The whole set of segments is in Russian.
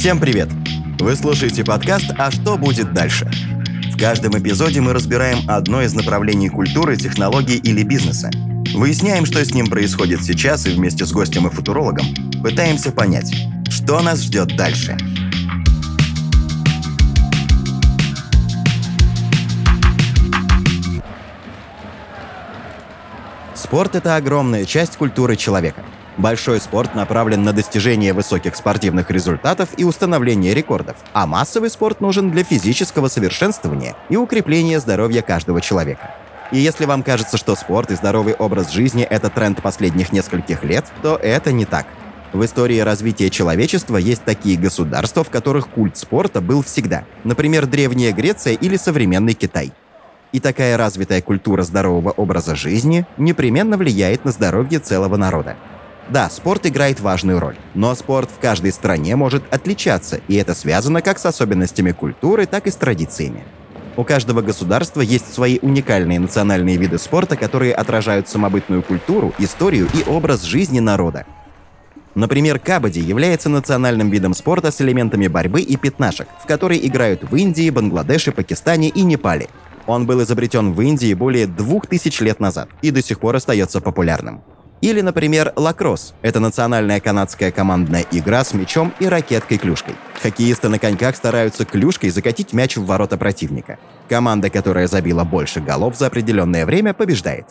Всем привет! Вы слушаете подкаст «А что будет дальше?». В каждом эпизоде мы разбираем одно из направлений культуры, технологий или бизнеса. Выясняем, что с ним происходит сейчас и вместе с гостем и футурологом пытаемся понять, что нас ждет дальше – Спорт – это огромная часть культуры человека. Большой спорт направлен на достижение высоких спортивных результатов и установление рекордов, а массовый спорт нужен для физического совершенствования и укрепления здоровья каждого человека. И если вам кажется, что спорт и здоровый образ жизни – это тренд последних нескольких лет, то это не так. В истории развития человечества есть такие государства, в которых культ спорта был всегда. Например, Древняя Греция или современный Китай – и такая развитая культура здорового образа жизни непременно влияет на здоровье целого народа. Да, спорт играет важную роль, но спорт в каждой стране может отличаться, и это связано как с особенностями культуры, так и с традициями. У каждого государства есть свои уникальные национальные виды спорта, которые отражают самобытную культуру, историю и образ жизни народа. Например, кабади является национальным видом спорта с элементами борьбы и пятнашек, в который играют в Индии, Бангладеше, Пакистане и Непале – он был изобретен в Индии более двух тысяч лет назад и до сих пор остается популярным. Или, например, лакросс. Это национальная канадская командная игра с мячом и ракеткой-клюшкой. Хоккеисты на коньках стараются клюшкой закатить мяч в ворота противника. Команда, которая забила больше голов за определенное время, побеждает.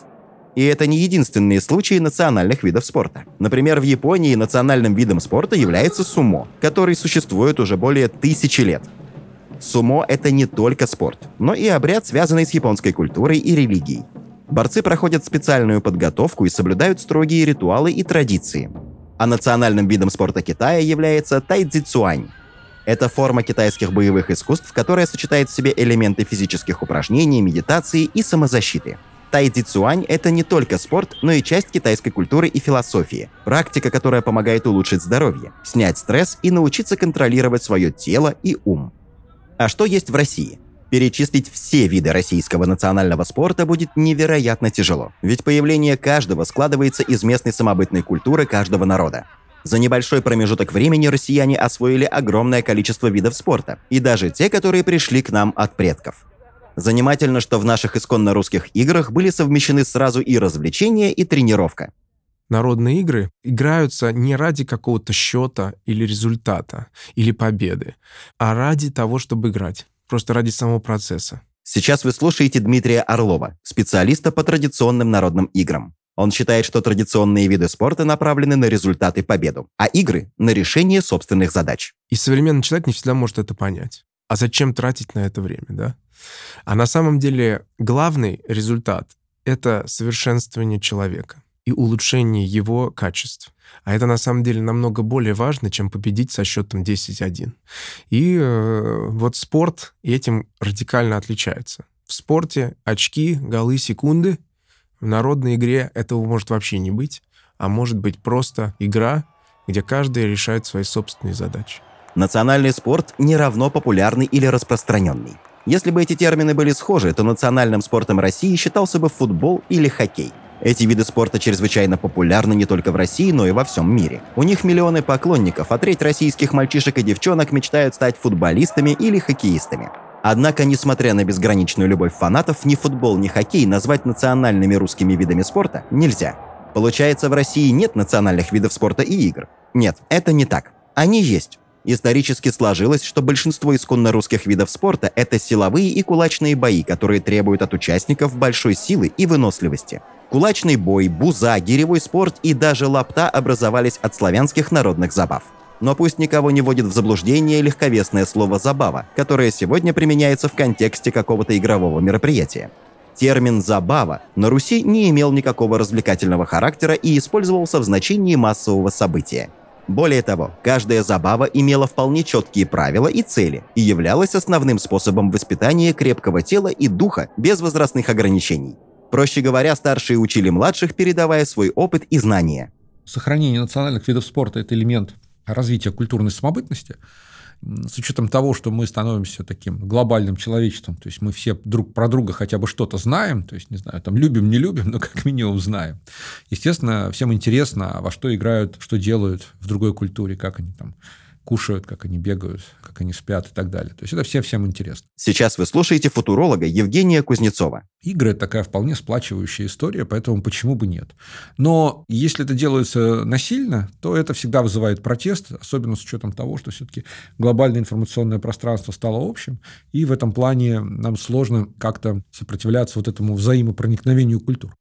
И это не единственные случаи национальных видов спорта. Например, в Японии национальным видом спорта является сумо, который существует уже более тысячи лет. Сумо — это не только спорт, но и обряд, связанный с японской культурой и религией. Борцы проходят специальную подготовку и соблюдают строгие ритуалы и традиции. А национальным видом спорта Китая является тайцзицуань. Это форма китайских боевых искусств, которая сочетает в себе элементы физических упражнений, медитации и самозащиты. Тайцзицуань — это не только спорт, но и часть китайской культуры и философии. Практика, которая помогает улучшить здоровье, снять стресс и научиться контролировать свое тело и ум. А что есть в России? Перечислить все виды российского национального спорта будет невероятно тяжело, ведь появление каждого складывается из местной самобытной культуры каждого народа. За небольшой промежуток времени россияне освоили огромное количество видов спорта, и даже те, которые пришли к нам от предков. Занимательно, что в наших исконно русских играх были совмещены сразу и развлечения, и тренировка народные игры играются не ради какого-то счета или результата, или победы, а ради того, чтобы играть. Просто ради самого процесса. Сейчас вы слушаете Дмитрия Орлова, специалиста по традиционным народным играм. Он считает, что традиционные виды спорта направлены на результаты победу, а игры — на решение собственных задач. И современный человек не всегда может это понять. А зачем тратить на это время, да? А на самом деле главный результат — это совершенствование человека и улучшение его качеств. А это на самом деле намного более важно, чем победить со счетом 10-1. И э, вот спорт этим радикально отличается. В спорте очки, голы, секунды. В народной игре этого может вообще не быть, а может быть просто игра, где каждый решает свои собственные задачи. Национальный спорт не равно популярный или распространенный. Если бы эти термины были схожи, то национальным спортом России считался бы футбол или хоккей – эти виды спорта чрезвычайно популярны не только в России, но и во всем мире. У них миллионы поклонников, а треть российских мальчишек и девчонок мечтают стать футболистами или хоккеистами. Однако, несмотря на безграничную любовь фанатов, ни футбол, ни хоккей назвать национальными русскими видами спорта нельзя. Получается, в России нет национальных видов спорта и игр. Нет, это не так. Они есть. Исторически сложилось, что большинство исконно русских видов спорта – это силовые и кулачные бои, которые требуют от участников большой силы и выносливости. Кулачный бой, буза, гиревой спорт и даже лапта образовались от славянских народных забав. Но пусть никого не вводит в заблуждение легковесное слово «забава», которое сегодня применяется в контексте какого-то игрового мероприятия. Термин «забава» на Руси не имел никакого развлекательного характера и использовался в значении массового события. Более того, каждая забава имела вполне четкие правила и цели и являлась основным способом воспитания крепкого тела и духа без возрастных ограничений – Проще говоря, старшие учили младших, передавая свой опыт и знания. Сохранение национальных видов спорта – это элемент развития культурной самобытности, с учетом того, что мы становимся таким глобальным человечеством, то есть мы все друг про друга хотя бы что-то знаем, то есть, не знаю, там любим, не любим, но как минимум знаем. Естественно, всем интересно, во что играют, что делают в другой культуре, как они там кушают, как они бегают, как они спят и так далее. То есть это всем всем интересно. Сейчас вы слушаете футуролога Евгения Кузнецова. Игры – это такая вполне сплачивающая история, поэтому почему бы нет. Но если это делается насильно, то это всегда вызывает протест, особенно с учетом того, что все-таки глобальное информационное пространство стало общим, и в этом плане нам сложно как-то сопротивляться вот этому взаимопроникновению культур.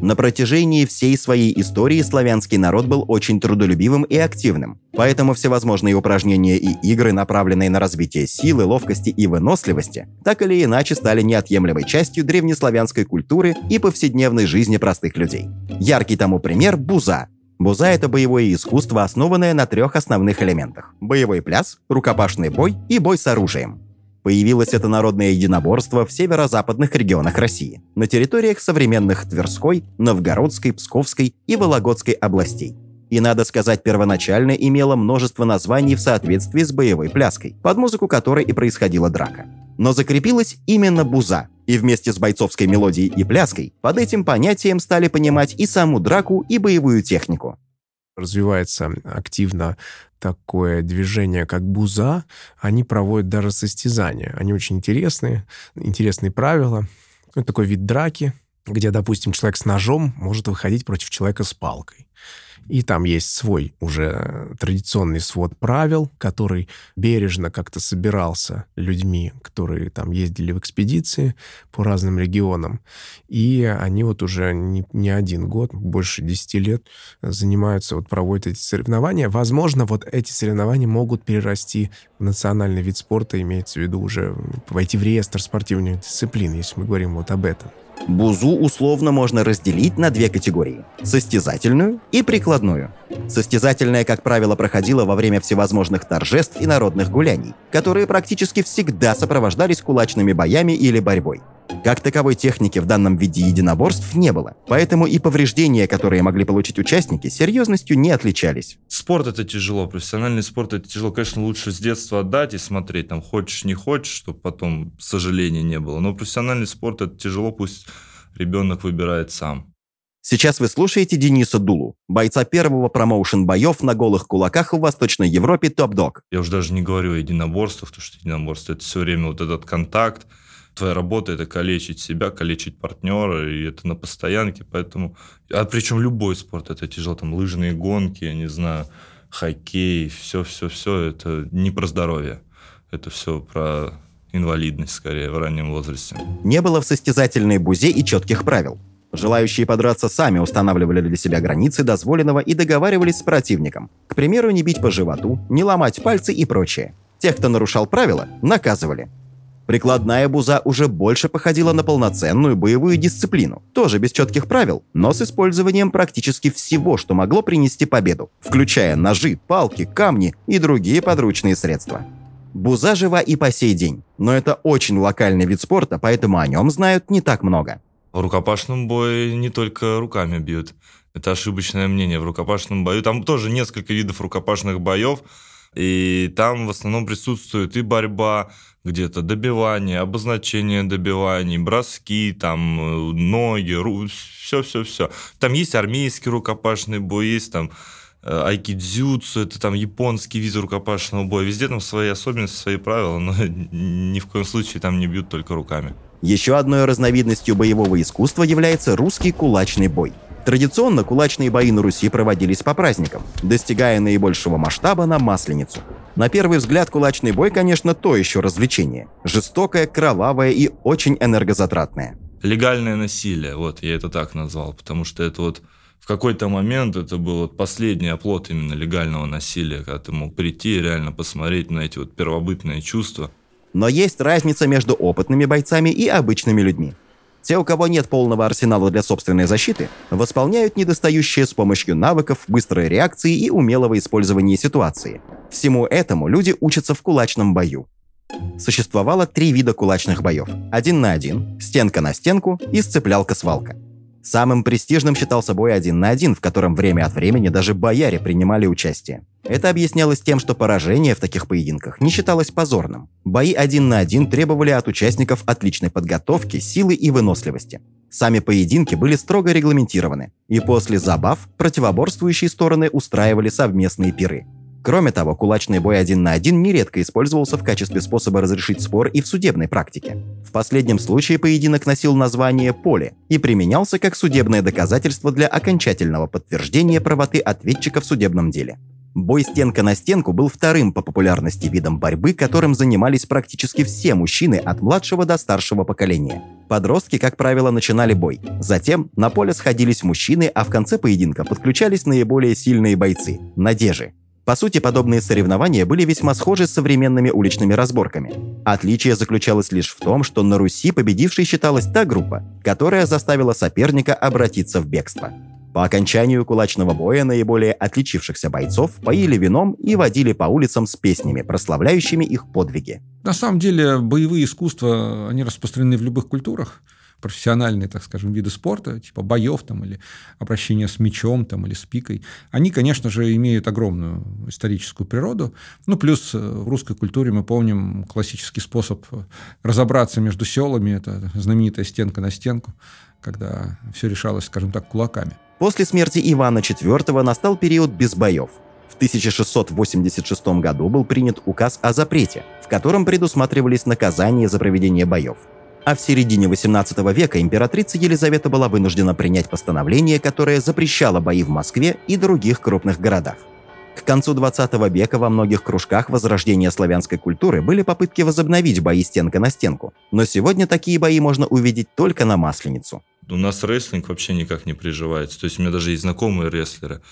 На протяжении всей своей истории славянский народ был очень трудолюбивым и активным, поэтому всевозможные упражнения и игры, направленные на развитие силы, ловкости и выносливости, так или иначе стали неотъемлемой частью древнеславянской культуры и повседневной жизни простых людей. Яркий тому пример – буза, Буза – это боевое искусство, основанное на трех основных элементах – боевой пляс, рукопашный бой и бой с оружием. Появилось это народное единоборство в северо-западных регионах России, на территориях современных Тверской, Новгородской, Псковской и Вологодской областей. И, надо сказать, первоначально имело множество названий в соответствии с боевой пляской, под музыку которой и происходила драка. Но закрепилась именно буза, и вместе с бойцовской мелодией и пляской под этим понятием стали понимать и саму драку, и боевую технику развивается активно такое движение, как буза, они проводят даже состязания. Они очень интересные, интересные правила. Это такой вид драки, где, допустим, человек с ножом может выходить против человека с палкой. И там есть свой уже традиционный свод правил, который бережно как-то собирался людьми, которые там ездили в экспедиции по разным регионам. И они вот уже не, не один год, больше 10 лет занимаются, вот проводят эти соревнования. Возможно, вот эти соревнования могут перерасти в национальный вид спорта, имеется в виду уже войти в реестр спортивных дисциплин, если мы говорим вот об этом. Бузу условно можно разделить на две категории – состязательную и прикладную. Состязательная, как правило, проходила во время всевозможных торжеств и народных гуляний, которые практически всегда сопровождались кулачными боями или борьбой. Как таковой техники в данном виде единоборств не было, поэтому и повреждения, которые могли получить участники, серьезностью не отличались. Спорт это тяжело, профессиональный спорт это тяжело. Конечно, лучше с детства отдать и смотреть, там, хочешь, не хочешь, чтобы потом сожаления не было. Но профессиональный спорт это тяжело, пусть ребенок выбирает сам. Сейчас вы слушаете Дениса Дулу, бойца первого промоушен боев на голых кулаках в Восточной Европе топ-дог. Я уже даже не говорю о единоборствах, потому что единоборство это все время вот этот контакт, твоя работа это калечить себя, калечить партнера, и это на постоянке, поэтому... А причем любой спорт это тяжело, там лыжные гонки, я не знаю, хоккей, все-все-все, это не про здоровье, это все про инвалидность скорее в раннем возрасте. Не было в состязательной бузе и четких правил. Желающие подраться сами устанавливали для себя границы дозволенного и договаривались с противником. К примеру, не бить по животу, не ломать пальцы и прочее. Тех, кто нарушал правила, наказывали. Прикладная буза уже больше походила на полноценную боевую дисциплину, тоже без четких правил, но с использованием практически всего, что могло принести победу, включая ножи, палки, камни и другие подручные средства. Буза жива и по сей день, но это очень локальный вид спорта, поэтому о нем знают не так много. В рукопашном бою не только руками бьют. Это ошибочное мнение. В рукопашном бою там тоже несколько видов рукопашных боев, и там в основном присутствует и борьба, где-то добивание, обозначение добиваний, броски, там, ноги, все-все-все. Там есть армейский рукопашный бой, есть там э, айкидзюцу, это там японский вид рукопашного боя. Везде там свои особенности, свои правила, но ни в коем случае там не бьют только руками. Еще одной разновидностью боевого искусства является русский кулачный бой – Традиционно кулачные бои на Руси проводились по праздникам, достигая наибольшего масштаба на Масленицу. На первый взгляд кулачный бой, конечно, то еще развлечение. Жестокое, кровавое и очень энергозатратное. Легальное насилие, вот я это так назвал, потому что это вот в какой-то момент это был вот последний оплот именно легального насилия, когда ты мог прийти и реально посмотреть на эти вот первобытные чувства. Но есть разница между опытными бойцами и обычными людьми. Те, у кого нет полного арсенала для собственной защиты, восполняют недостающие с помощью навыков, быстрой реакции и умелого использования ситуации. Всему этому люди учатся в кулачном бою. Существовало три вида кулачных боев. Один на один, стенка на стенку и сцеплялка-свалка. Самым престижным считался бой один на один, в котором время от времени даже бояре принимали участие. Это объяснялось тем, что поражение в таких поединках не считалось позорным. Бои один на один требовали от участников отличной подготовки, силы и выносливости. Сами поединки были строго регламентированы, и после забав противоборствующие стороны устраивали совместные пиры. Кроме того, кулачный бой один на один нередко использовался в качестве способа разрешить спор и в судебной практике. В последнем случае поединок носил название «поле» и применялся как судебное доказательство для окончательного подтверждения правоты ответчика в судебном деле. Бой стенка на стенку был вторым по популярности видом борьбы, которым занимались практически все мужчины от младшего до старшего поколения. Подростки, как правило, начинали бой. Затем на поле сходились мужчины, а в конце поединка подключались наиболее сильные бойцы – надежи. По сути, подобные соревнования были весьма схожи с современными уличными разборками. Отличие заключалось лишь в том, что на Руси победившей считалась та группа, которая заставила соперника обратиться в бегство. По окончанию кулачного боя наиболее отличившихся бойцов поили вином и водили по улицам с песнями, прославляющими их подвиги. На самом деле боевые искусства, они распространены в любых культурах профессиональные, так скажем, виды спорта, типа боев там, или обращения с мечом там, или с пикой, они, конечно же, имеют огромную историческую природу. Ну, плюс э, в русской культуре мы помним классический способ разобраться между селами, это знаменитая стенка на стенку, когда все решалось, скажем так, кулаками. После смерти Ивана IV настал период без боев. В 1686 году был принят указ о запрете, в котором предусматривались наказания за проведение боев – а в середине 18 века императрица Елизавета была вынуждена принять постановление, которое запрещало бои в Москве и других крупных городах. К концу 20 века во многих кружках возрождения славянской культуры были попытки возобновить бои стенка на стенку, но сегодня такие бои можно увидеть только на Масленицу. У нас рестлинг вообще никак не приживается. То есть у меня даже есть знакомые рестлеры,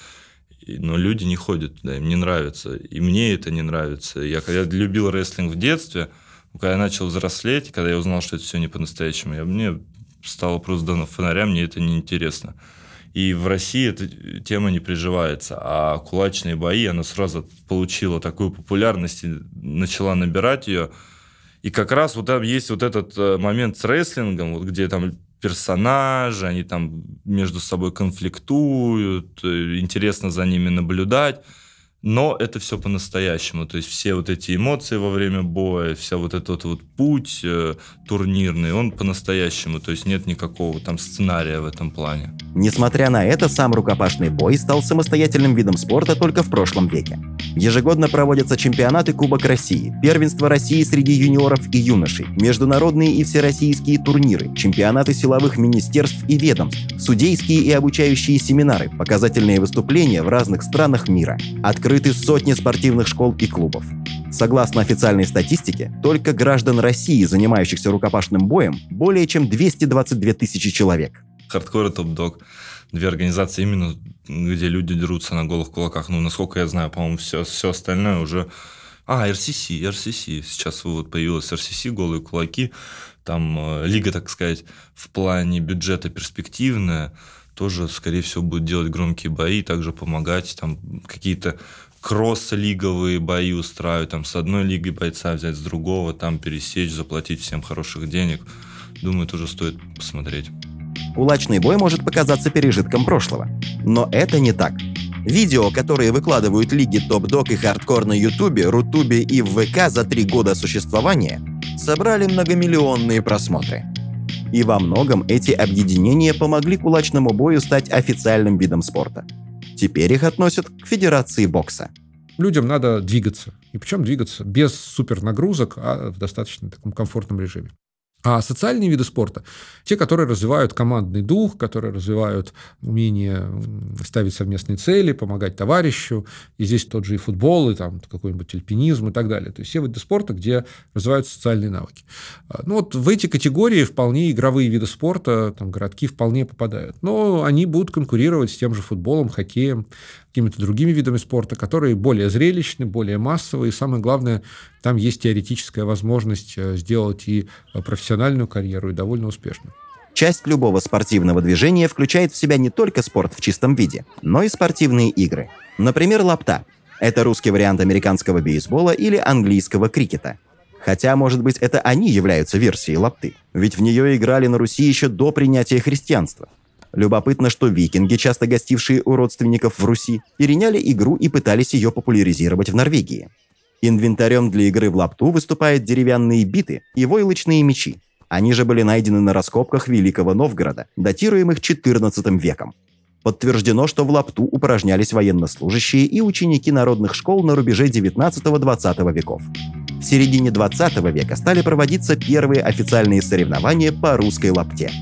но люди не ходят туда, им не нравится. И мне это не нравится. Я когда любил рестлинг в детстве – когда я начал взрослеть, когда я узнал, что это все не по-настоящему, я, мне стало просто дано фонаря, мне это неинтересно. И в России эта тема не приживается. А кулачные бои, она сразу получила такую популярность и начала набирать ее. И как раз вот там есть вот этот э, момент с рестлингом, где там персонажи, они там между собой конфликтуют, э, интересно за ними наблюдать но это все по-настоящему. То есть все вот эти эмоции во время боя, вся вот этот вот путь э, турнирный, он по-настоящему. То есть нет никакого там сценария в этом плане. Несмотря на это, сам рукопашный бой стал самостоятельным видом спорта только в прошлом веке. Ежегодно проводятся чемпионаты Кубок России, первенство России среди юниоров и юношей, международные и всероссийские турниры, чемпионаты силовых министерств и ведомств, судейские и обучающие семинары, показательные выступления в разных странах мира. Открыт открыты сотни спортивных школ и клубов. Согласно официальной статистике, только граждан России, занимающихся рукопашным боем, более чем 222 тысячи человек. Хардкор и топ-дог. Две организации именно, где люди дерутся на голых кулаках. Ну, насколько я знаю, по-моему, все, все остальное уже... А, РСС, РСС. Сейчас вот появилась РСС, голые кулаки. Там э, лига, так сказать, в плане бюджета перспективная тоже, скорее всего, будет делать громкие бои, также помогать, там какие-то кросс-лиговые бои устраивать, там с одной лиги бойца взять с другого, там пересечь, заплатить всем хороших денег. Думаю, тоже стоит посмотреть. Кулачный бой может показаться пережитком прошлого. Но это не так. Видео, которые выкладывают лиги топ-дог и хардкор на Ютубе, Рутубе и ВК за три года существования, собрали многомиллионные просмотры. И во многом эти объединения помогли кулачному бою стать официальным видом спорта. Теперь их относят к Федерации бокса. Людям надо двигаться. И причем двигаться без супернагрузок, а в достаточно таком комфортном режиме. А социальные виды спорта, те, которые развивают командный дух, которые развивают умение ставить совместные цели, помогать товарищу. И здесь тот же и футбол, и там какой-нибудь альпинизм и так далее. То есть все виды спорта, где развиваются социальные навыки. А, ну вот в эти категории вполне игровые виды спорта, там городки вполне попадают. Но они будут конкурировать с тем же футболом, хоккеем, какими-то другими видами спорта, которые более зрелищны, более массовые. И самое главное, там есть теоретическая возможность э, сделать и э, профессиональную карьеру, и довольно успешную. Часть любого спортивного движения включает в себя не только спорт в чистом виде, но и спортивные игры. Например, лапта. Это русский вариант американского бейсбола или английского крикета. Хотя, может быть, это они являются версией лапты. Ведь в нее играли на Руси еще до принятия христианства. Любопытно, что викинги, часто гостившие у родственников в Руси, переняли игру и пытались ее популяризировать в Норвегии. Инвентарем для игры в лапту выступают деревянные биты и войлочные мечи. Они же были найдены на раскопках Великого Новгорода, датируемых XIV веком. Подтверждено, что в лапту упражнялись военнослужащие и ученики народных школ на рубеже 19-20 веков. В середине 20 века стали проводиться первые официальные соревнования по русской лапте.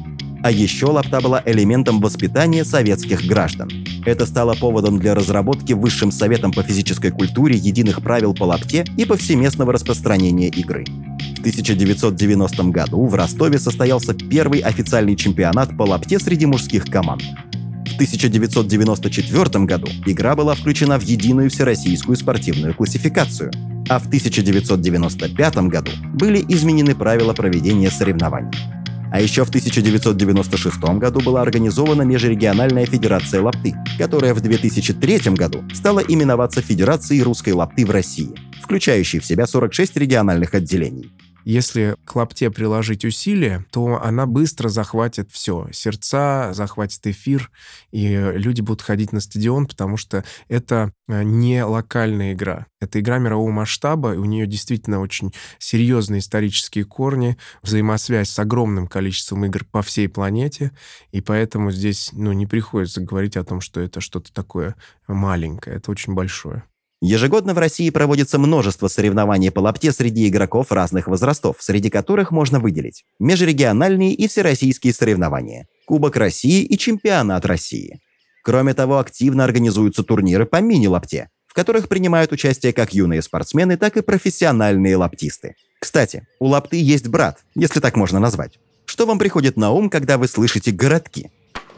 А еще лапта была элементом воспитания советских граждан. Это стало поводом для разработки Высшим советом по физической культуре единых правил по лапте и повсеместного распространения игры. В 1990 году в Ростове состоялся первый официальный чемпионат по лапте среди мужских команд. В 1994 году игра была включена в единую всероссийскую спортивную классификацию, а в 1995 году были изменены правила проведения соревнований. А еще в 1996 году была организована Межрегиональная федерация лапты, которая в 2003 году стала именоваться Федерацией русской лапты в России, включающей в себя 46 региональных отделений. Если к лапте приложить усилия, то она быстро захватит все. Сердца, захватит эфир, и люди будут ходить на стадион, потому что это э, не локальная игра. Это игра мирового масштаба, и у нее действительно очень серьезные исторические корни, взаимосвязь с огромным количеством игр по всей планете, и поэтому здесь ну, не приходится говорить о том, что это что-то такое маленькое. Это очень большое. Ежегодно в России проводится множество соревнований по лапте среди игроков разных возрастов, среди которых можно выделить межрегиональные и всероссийские соревнования, Кубок России и Чемпионат России. Кроме того, активно организуются турниры по мини-лапте, в которых принимают участие как юные спортсмены, так и профессиональные лаптисты. Кстати, у лапты есть брат, если так можно назвать. Что вам приходит на ум, когда вы слышите «городки»?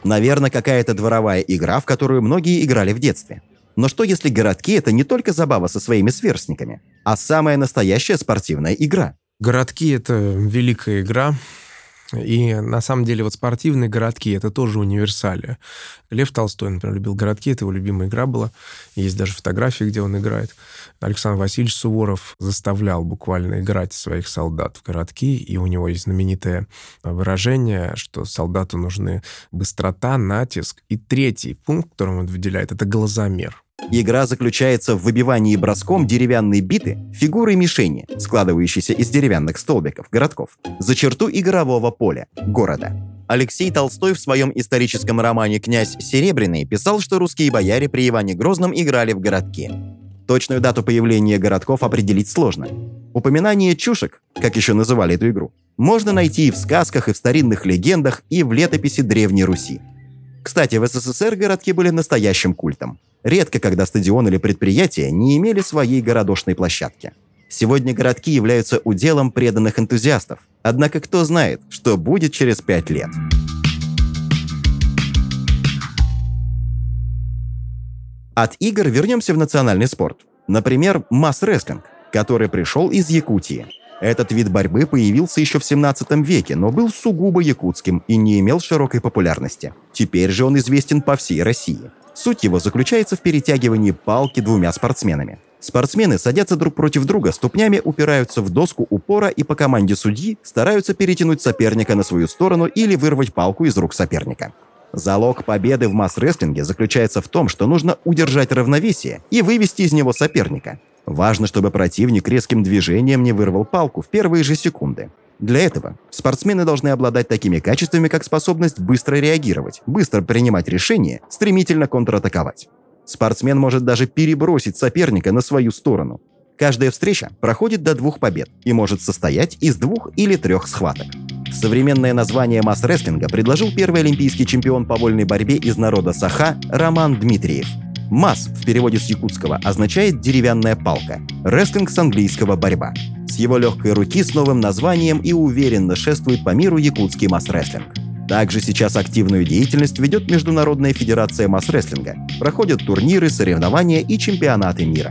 Наверное, какая-то дворовая игра, в которую многие играли в детстве – но что если городки — это не только забава со своими сверстниками, а самая настоящая спортивная игра? Городки — это великая игра. И на самом деле вот спортивные городки — это тоже универсалия. Лев Толстой, например, любил городки, это его любимая игра была. Есть даже фотографии, где он играет. Александр Васильевич Суворов заставлял буквально играть своих солдат в городки, и у него есть знаменитое выражение, что солдату нужны быстрота, натиск. И третий пункт, который он выделяет, это глазомер. Игра заключается в выбивании броском деревянной биты фигуры мишени, складывающейся из деревянных столбиков, городков, за черту игрового поля, города. Алексей Толстой в своем историческом романе «Князь Серебряный» писал, что русские бояре при Иване Грозном играли в городки. Точную дату появления городков определить сложно. Упоминание чушек, как еще называли эту игру, можно найти и в сказках, и в старинных легендах, и в летописи Древней Руси. Кстати, в СССР городки были настоящим культом. Редко, когда стадион или предприятия не имели своей городошной площадки. Сегодня городки являются уделом преданных энтузиастов. Однако кто знает, что будет через пять лет. От игр вернемся в национальный спорт. Например, масс-рестлинг, который пришел из Якутии. Этот вид борьбы появился еще в 17 веке, но был сугубо якутским и не имел широкой популярности. Теперь же он известен по всей России. Суть его заключается в перетягивании палки двумя спортсменами. Спортсмены садятся друг против друга, ступнями упираются в доску упора и по команде судьи стараются перетянуть соперника на свою сторону или вырвать палку из рук соперника. Залог победы в масс-рестлинге заключается в том, что нужно удержать равновесие и вывести из него соперника. Важно, чтобы противник резким движением не вырвал палку в первые же секунды. Для этого спортсмены должны обладать такими качествами, как способность быстро реагировать, быстро принимать решения, стремительно контратаковать. Спортсмен может даже перебросить соперника на свою сторону. Каждая встреча проходит до двух побед и может состоять из двух или трех схваток. Современное название масс-рестлинга предложил первый олимпийский чемпион по вольной борьбе из народа Саха Роман Дмитриев – Мас в переводе с якутского означает «деревянная палка», рестлинг с английского «борьба». С его легкой руки с новым названием и уверенно шествует по миру якутский масс-рестлинг. Также сейчас активную деятельность ведет Международная федерация масс-рестлинга. Проходят турниры, соревнования и чемпионаты мира.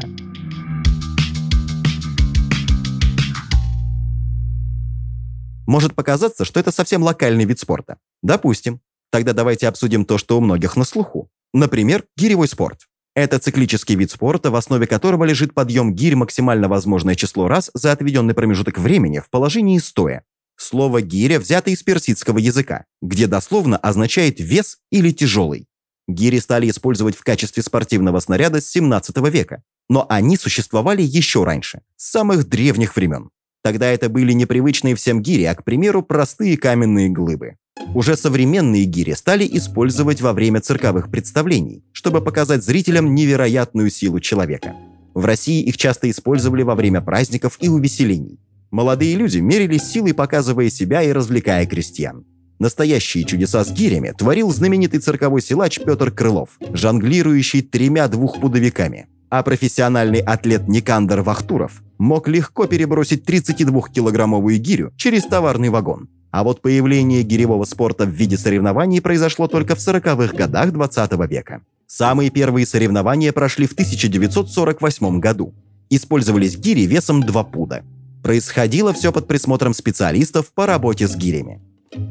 Может показаться, что это совсем локальный вид спорта. Допустим. Тогда давайте обсудим то, что у многих на слуху. Например, гиревой спорт. Это циклический вид спорта, в основе которого лежит подъем гирь максимально возможное число раз за отведенный промежуток времени в положении стоя. Слово «гиря» взято из персидского языка, где дословно означает «вес» или «тяжелый». Гири стали использовать в качестве спортивного снаряда с 17 века, но они существовали еще раньше, с самых древних времен. Тогда это были непривычные всем гири, а, к примеру, простые каменные глыбы. Уже современные гири стали использовать во время цирковых представлений, чтобы показать зрителям невероятную силу человека. В России их часто использовали во время праздников и увеселений. Молодые люди мерились силой, показывая себя и развлекая крестьян. Настоящие чудеса с гирями творил знаменитый цирковой силач Петр Крылов, жонглирующий тремя двухпудовиками. А профессиональный атлет Никандр Вахтуров мог легко перебросить 32-килограммовую гирю через товарный вагон. А вот появление гиревого спорта в виде соревнований произошло только в 40-х годах 20 века. Самые первые соревнования прошли в 1948 году. Использовались гири весом 2 пуда. Происходило все под присмотром специалистов по работе с гирями.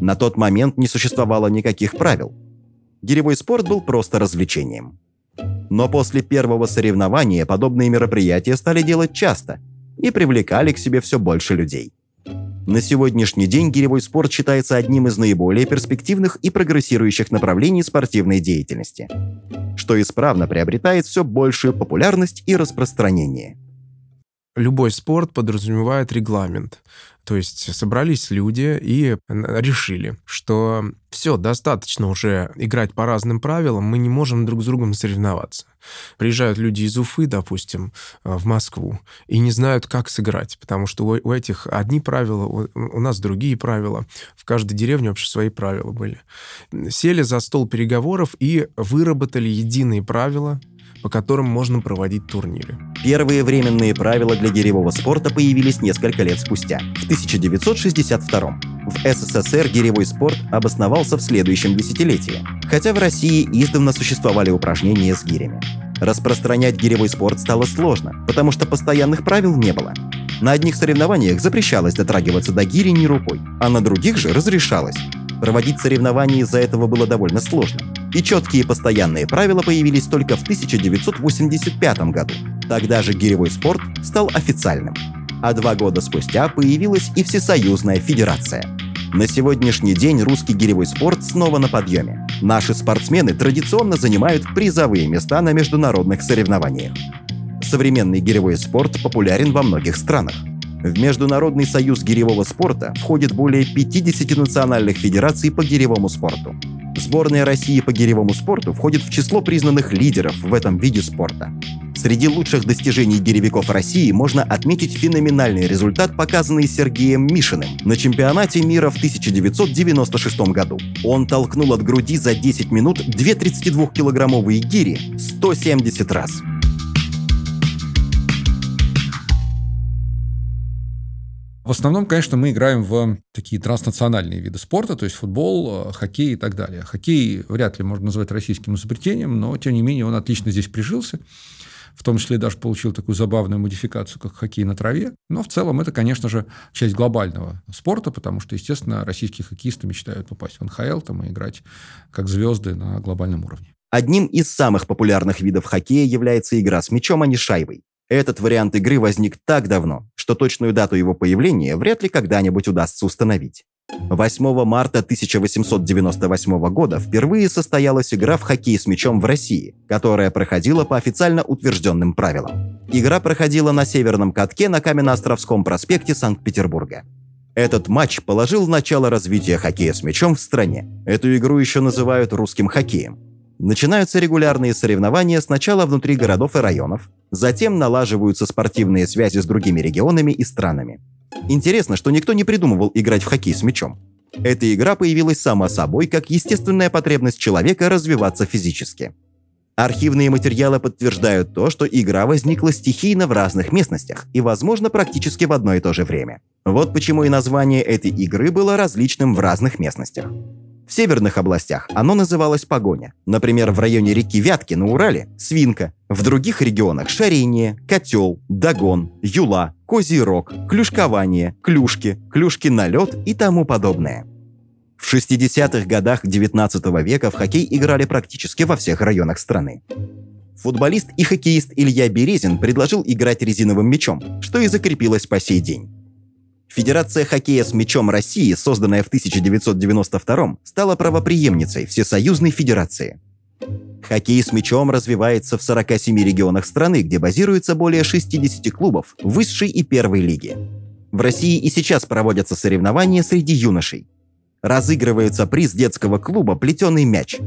На тот момент не существовало никаких правил. Гиревой спорт был просто развлечением. Но после первого соревнования подобные мероприятия стали делать часто и привлекали к себе все больше людей. На сегодняшний день гиревой спорт считается одним из наиболее перспективных и прогрессирующих направлений спортивной деятельности, что исправно приобретает все большую популярность и распространение. Любой спорт подразумевает регламент. То есть собрались люди и решили, что все, достаточно уже играть по разным правилам, мы не можем друг с другом соревноваться. Приезжают люди из Уфы, допустим, э, в Москву, и не знают, как сыграть, потому что у этих одни правила, у нас другие правила. В каждой деревне вообще свои правила были. Сели за стол переговоров и выработали единые правила, по которым можно проводить турниры. Первые временные правила для гиревого спорта появились несколько лет спустя, в 1962 В СССР гиревой спорт обосновался в следующем десятилетии, хотя в России издавна существовали упражнения с гирями. Распространять гиревой спорт стало сложно, потому что постоянных правил не было. На одних соревнованиях запрещалось дотрагиваться до гири не рукой, а на других же разрешалось. Проводить соревнования из-за этого было довольно сложно. И четкие постоянные правила появились только в 1985 году. Тогда же гиревой спорт стал официальным. А два года спустя появилась и Всесоюзная Федерация. На сегодняшний день русский гиревой спорт снова на подъеме. Наши спортсмены традиционно занимают призовые места на международных соревнованиях. Современный гиревой спорт популярен во многих странах. В Международный союз гиревого спорта входит более 50 национальных федераций по гиревому спорту. Сборная России по гиревому спорту входит в число признанных лидеров в этом виде спорта. Среди лучших достижений гиревиков России можно отметить феноменальный результат, показанный Сергеем Мишиным на чемпионате мира в 1996 году. Он толкнул от груди за 10 минут две 32-килограммовые гири 170 раз. В основном, конечно, мы играем в такие транснациональные виды спорта, то есть футбол, э, хоккей и так далее. Хоккей вряд ли можно назвать российским изобретением, но, тем не менее, он отлично здесь прижился. В том числе даже получил такую забавную модификацию, как хоккей на траве. Но в целом это, конечно же, часть глобального спорта, потому что, естественно, российские хоккеисты мечтают попасть в НХЛ там, и играть как звезды на глобальном уровне. Одним из самых популярных видов хоккея является игра с мячом, а не шайбой. Этот вариант игры возник так давно, что точную дату его появления вряд ли когда-нибудь удастся установить. 8 марта 1898 года впервые состоялась игра в хоккей с мячом в России, которая проходила по официально утвержденным правилам. Игра проходила на северном катке на Каменноостровском проспекте Санкт-Петербурга. Этот матч положил начало развития хоккея с мячом в стране. Эту игру еще называют русским хоккеем. Начинаются регулярные соревнования сначала внутри городов и районов, затем налаживаются спортивные связи с другими регионами и странами. Интересно, что никто не придумывал играть в хоккей с мячом. Эта игра появилась сама собой как естественная потребность человека развиваться физически. Архивные материалы подтверждают то, что игра возникла стихийно в разных местностях и, возможно, практически в одно и то же время. Вот почему и название этой игры было различным в разных местностях. В северных областях оно называлось погоня. Например, в районе реки Вятки на Урале – свинка. В других регионах – шарение, котел, догон, юла, козий рог, клюшкование, клюшки, клюшки на лед и тому подобное. В 60-х годах 19 века в хоккей играли практически во всех районах страны. Футболист и хоккеист Илья Березин предложил играть резиновым мячом, что и закрепилось по сей день. Федерация хоккея с мячом России, созданная в 1992 стала правоприемницей Всесоюзной Федерации. Хоккей с мячом развивается в 47 регионах страны, где базируется более 60 клубов высшей и первой лиги. В России и сейчас проводятся соревнования среди юношей. Разыгрывается приз детского клуба «Плетеный мяч».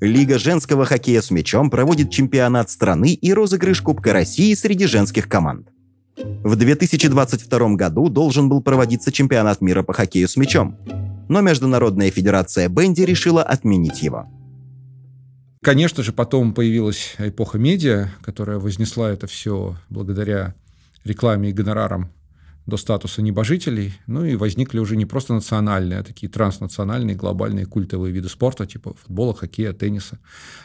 Лига женского хоккея с мячом проводит чемпионат страны и розыгрыш Кубка России среди женских команд. В 2022 году должен был проводиться чемпионат мира по хоккею с мячом, но Международная федерация бенди решила отменить его. Конечно же, потом появилась эпоха медиа, которая вознесла это все благодаря рекламе и гонорарам до статуса небожителей. Ну и возникли уже не просто национальные, а такие транснациональные, глобальные культовые виды спорта, типа футбола, хоккея, тенниса,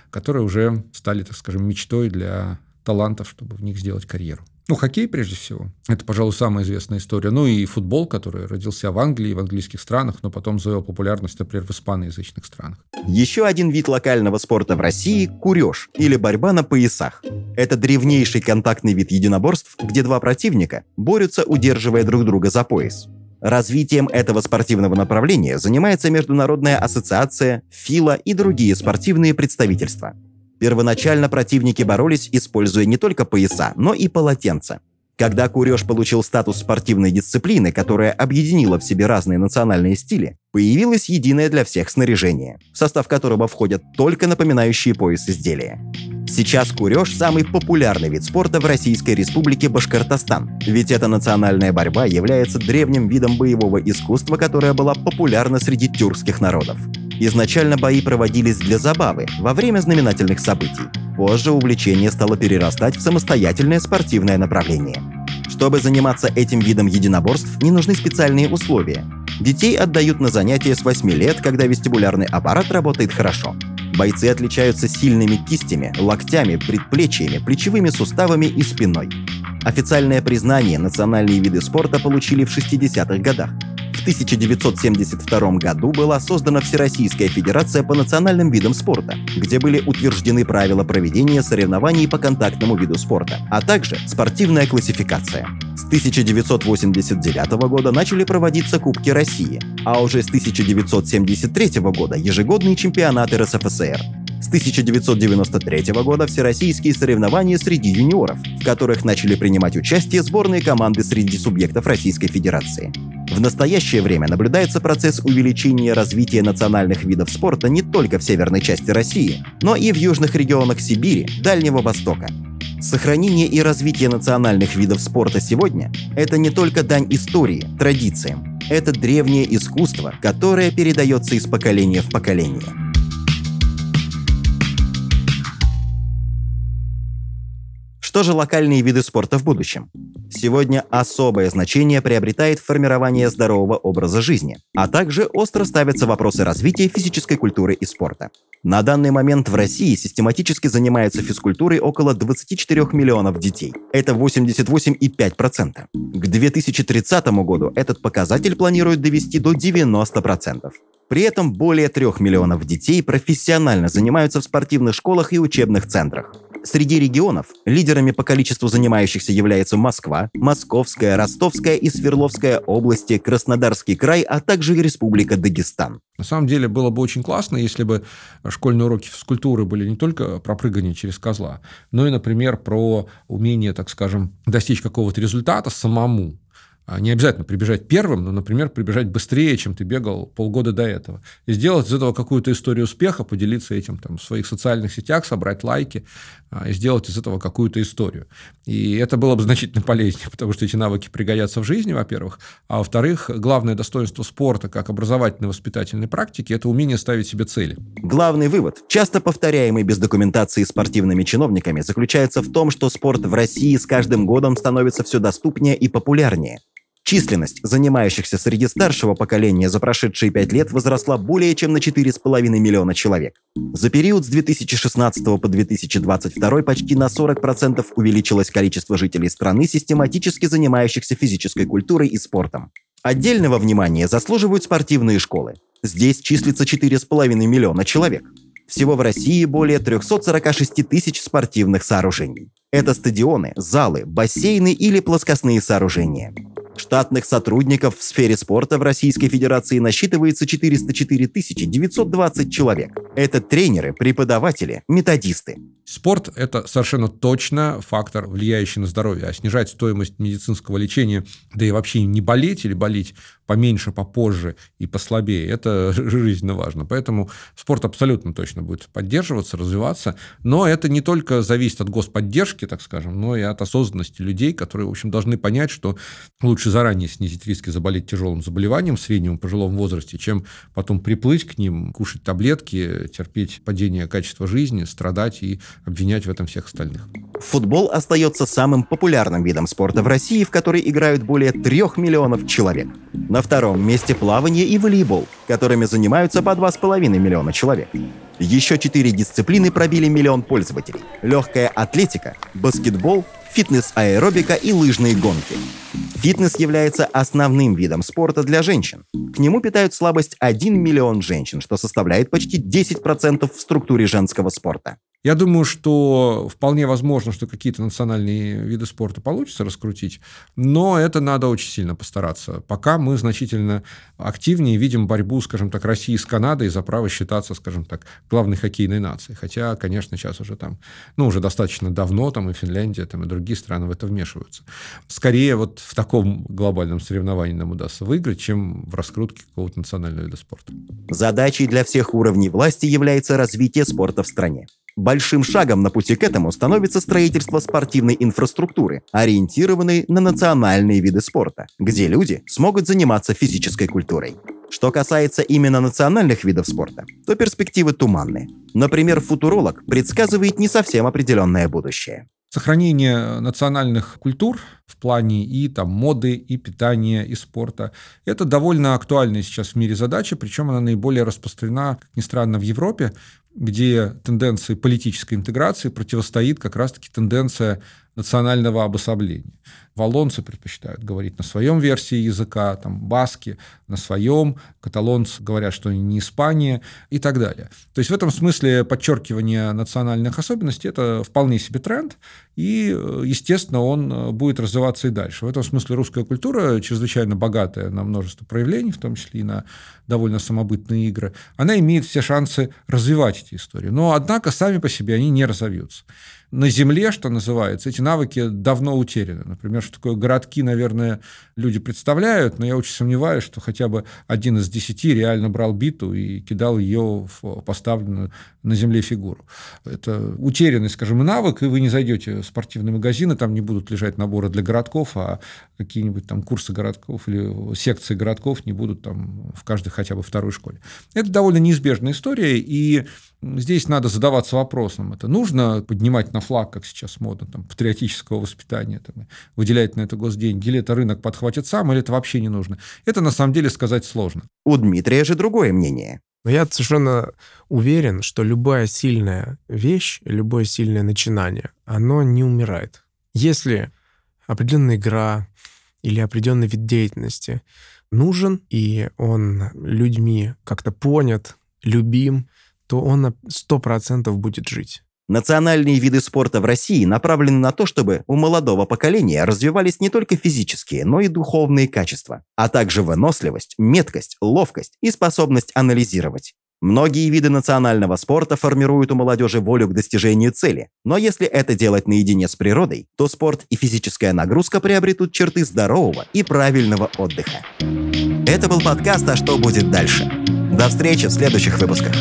которые уже стали, так скажем, мечтой для талантов, чтобы в них сделать карьеру. Ну, хоккей, прежде всего. Это, пожалуй, самая известная история. Ну, и футбол, который родился в Англии, в английских странах, но потом завел популярность, например, в испаноязычных странах. Еще один вид локального спорта в России – куреж, или борьба на поясах. Это древнейший контактный вид единоборств, где два противника борются, удерживая друг друга за пояс. Развитием этого спортивного направления занимается Международная ассоциация, ФИЛА и другие спортивные представительства – Первоначально противники боролись, используя не только пояса, но и полотенца. Когда куреж получил статус спортивной дисциплины, которая объединила в себе разные национальные стили, появилось единое для всех снаряжение, в состав которого входят только напоминающие пояс изделия. Сейчас куреж – самый популярный вид спорта в Российской Республике Башкортостан, ведь эта национальная борьба является древним видом боевого искусства, которое было популярно среди тюркских народов. Изначально бои проводились для забавы, во время знаменательных событий. Позже увлечение стало перерастать в самостоятельное спортивное направление. Чтобы заниматься этим видом единоборств, не нужны специальные условия. Детей отдают на занятия с 8 лет, когда вестибулярный аппарат работает хорошо. Бойцы отличаются сильными кистями, локтями, предплечьями, плечевыми суставами и спиной. Официальное признание национальные виды спорта получили в 60-х годах. В 1972 году была создана Всероссийская Федерация по национальным видам спорта, где были утверждены правила проведения соревнований по контактному виду спорта, а также спортивная классификация. С 1989 года начали проводиться Кубки России, а уже с 1973 года ежегодные чемпионаты РСФСР. С 1993 года всероссийские соревнования среди юниоров, в которых начали принимать участие сборные команды среди субъектов Российской Федерации. В настоящее время наблюдается процесс увеличения развития национальных видов спорта не только в северной части России, но и в южных регионах Сибири, Дальнего Востока. Сохранение и развитие национальных видов спорта сегодня – это не только дань истории, традициям. Это древнее искусство, которое передается из поколения в поколение. Что же локальные виды спорта в будущем? Сегодня особое значение приобретает формирование здорового образа жизни, а также остро ставятся вопросы развития физической культуры и спорта. На данный момент в России систематически занимаются физкультурой около 24 миллионов детей. Это 88,5%. К 2030 году этот показатель планируют довести до 90%. При этом более 3 миллионов детей профессионально занимаются в спортивных школах и учебных центрах. Среди регионов лидерами по количеству занимающихся являются Москва, Московская, Ростовская и Свердловская области, Краснодарский край, а также Республика Дагестан. На самом деле было бы очень классно, если бы школьные уроки физкультуры были не только про прыгание через козла, но и, например, про умение, так скажем, достичь какого-то результата самому. А не обязательно прибежать первым, но, например, прибежать быстрее, чем ты бегал полгода до этого. И сделать из этого какую-то историю успеха, поделиться этим там, в своих социальных сетях, собрать лайки а, и сделать из этого какую-то историю. И это было бы значительно полезнее, потому что эти навыки пригодятся в жизни, во-первых. А во-вторых, главное достоинство спорта как образовательной воспитательной практики – это умение ставить себе цели. Главный вывод, часто повторяемый без документации спортивными чиновниками, заключается в том, что спорт в России с каждым годом становится все доступнее и популярнее. Численность занимающихся среди старшего поколения за прошедшие пять лет возросла более чем на 4,5 миллиона человек. За период с 2016 по 2022 почти на 40% увеличилось количество жителей страны, систематически занимающихся физической культурой и спортом. Отдельного внимания заслуживают спортивные школы. Здесь числится 4,5 миллиона человек. Всего в России более 346 тысяч спортивных сооружений. Это стадионы, залы, бассейны или плоскостные сооружения. Штатных сотрудников в сфере спорта в Российской Федерации насчитывается 404 920 человек. Это тренеры, преподаватели, методисты. Спорт – это совершенно точно фактор, влияющий на здоровье. А снижать стоимость медицинского лечения, да и вообще не болеть или болеть поменьше, попозже и послабее, это жизненно важно. Поэтому спорт абсолютно точно будет поддерживаться, развиваться. Но это не только зависит от господдержки, так скажем, но и от осознанности людей, которые, в общем, должны понять, что лучше заранее снизить риски заболеть тяжелым заболеванием в среднем пожилом возрасте, чем потом приплыть к ним, кушать таблетки, терпеть падение качества жизни, страдать и обвинять в этом всех остальных. Футбол остается самым популярным видом спорта в России, в который играют более трех миллионов человек. На втором месте плавание и волейбол, которыми занимаются по 2,5 миллиона человек. Еще четыре дисциплины пробили миллион пользователей. Легкая атлетика, баскетбол, фитнес-аэробика и лыжные гонки. Фитнес является основным видом спорта для женщин. К нему питают слабость 1 миллион женщин, что составляет почти 10% в структуре женского спорта. Я думаю, что вполне возможно, что какие-то национальные виды спорта получится раскрутить, но это надо очень сильно постараться. Пока мы значительно активнее видим борьбу, скажем так, России с Канадой за право считаться, скажем так, главной хоккейной нацией. Хотя, конечно, сейчас уже там, ну, уже достаточно давно там и Финляндия, там и другие страны в это вмешиваются. Скорее вот в таком глобальном соревновании нам удастся выиграть, чем в раскрутке какого-то национального вида спорта. Задачей для всех уровней власти является развитие спорта в стране. Большим шагом на пути к этому становится строительство спортивной инфраструктуры, ориентированной на национальные виды спорта, где люди смогут заниматься физической культурой. Что касается именно национальных видов спорта, то перспективы туманны. Например, футуролог предсказывает не совсем определенное будущее. Сохранение национальных культур в плане и там, моды, и питания, и спорта – это довольно актуальная сейчас в мире задача, причем она наиболее распространена, как ни странно, в Европе, где тенденции политической интеграции противостоит как раз-таки тенденция национального обособления. Валонцы предпочитают говорить на своем версии языка, там, баски на своем, каталонцы говорят, что они не Испания и так далее. То есть в этом смысле подчеркивание национальных особенностей – это вполне себе тренд, и, естественно, он будет развиваться и дальше. В этом смысле русская культура, чрезвычайно богатая на множество проявлений, в том числе и на довольно самобытные игры, она имеет все шансы развивать эти истории. Но, однако, сами по себе они не разовьются на земле, что называется, эти навыки давно утеряны. Например, что такое городки, наверное, люди представляют, но я очень сомневаюсь, что хотя бы один из десяти реально брал биту и кидал ее в поставленную на земле фигуру. Это утерянный, скажем, навык, и вы не зайдете в спортивный магазин, и там не будут лежать наборы для городков, а какие-нибудь там курсы городков или секции городков не будут там в каждой хотя бы второй школе. Это довольно неизбежная история, и Здесь надо задаваться вопросом, это нужно поднимать на флаг, как сейчас модно, там, патриотического воспитания, там, выделять на это госденьги, или это рынок подхватит сам, или это вообще не нужно. Это на самом деле сказать сложно. У Дмитрия же другое мнение. Но я совершенно уверен, что любая сильная вещь, любое сильное начинание, оно не умирает. Если определенная игра или определенный вид деятельности нужен, и он людьми как-то понят, любим, то он на 100% будет жить. Национальные виды спорта в России направлены на то, чтобы у молодого поколения развивались не только физические, но и духовные качества, а также выносливость, меткость, ловкость и способность анализировать. Многие виды национального спорта формируют у молодежи волю к достижению цели, но если это делать наедине с природой, то спорт и физическая нагрузка приобретут черты здорового и правильного отдыха. Это был подкаст «А что будет дальше?». До встречи в следующих выпусках.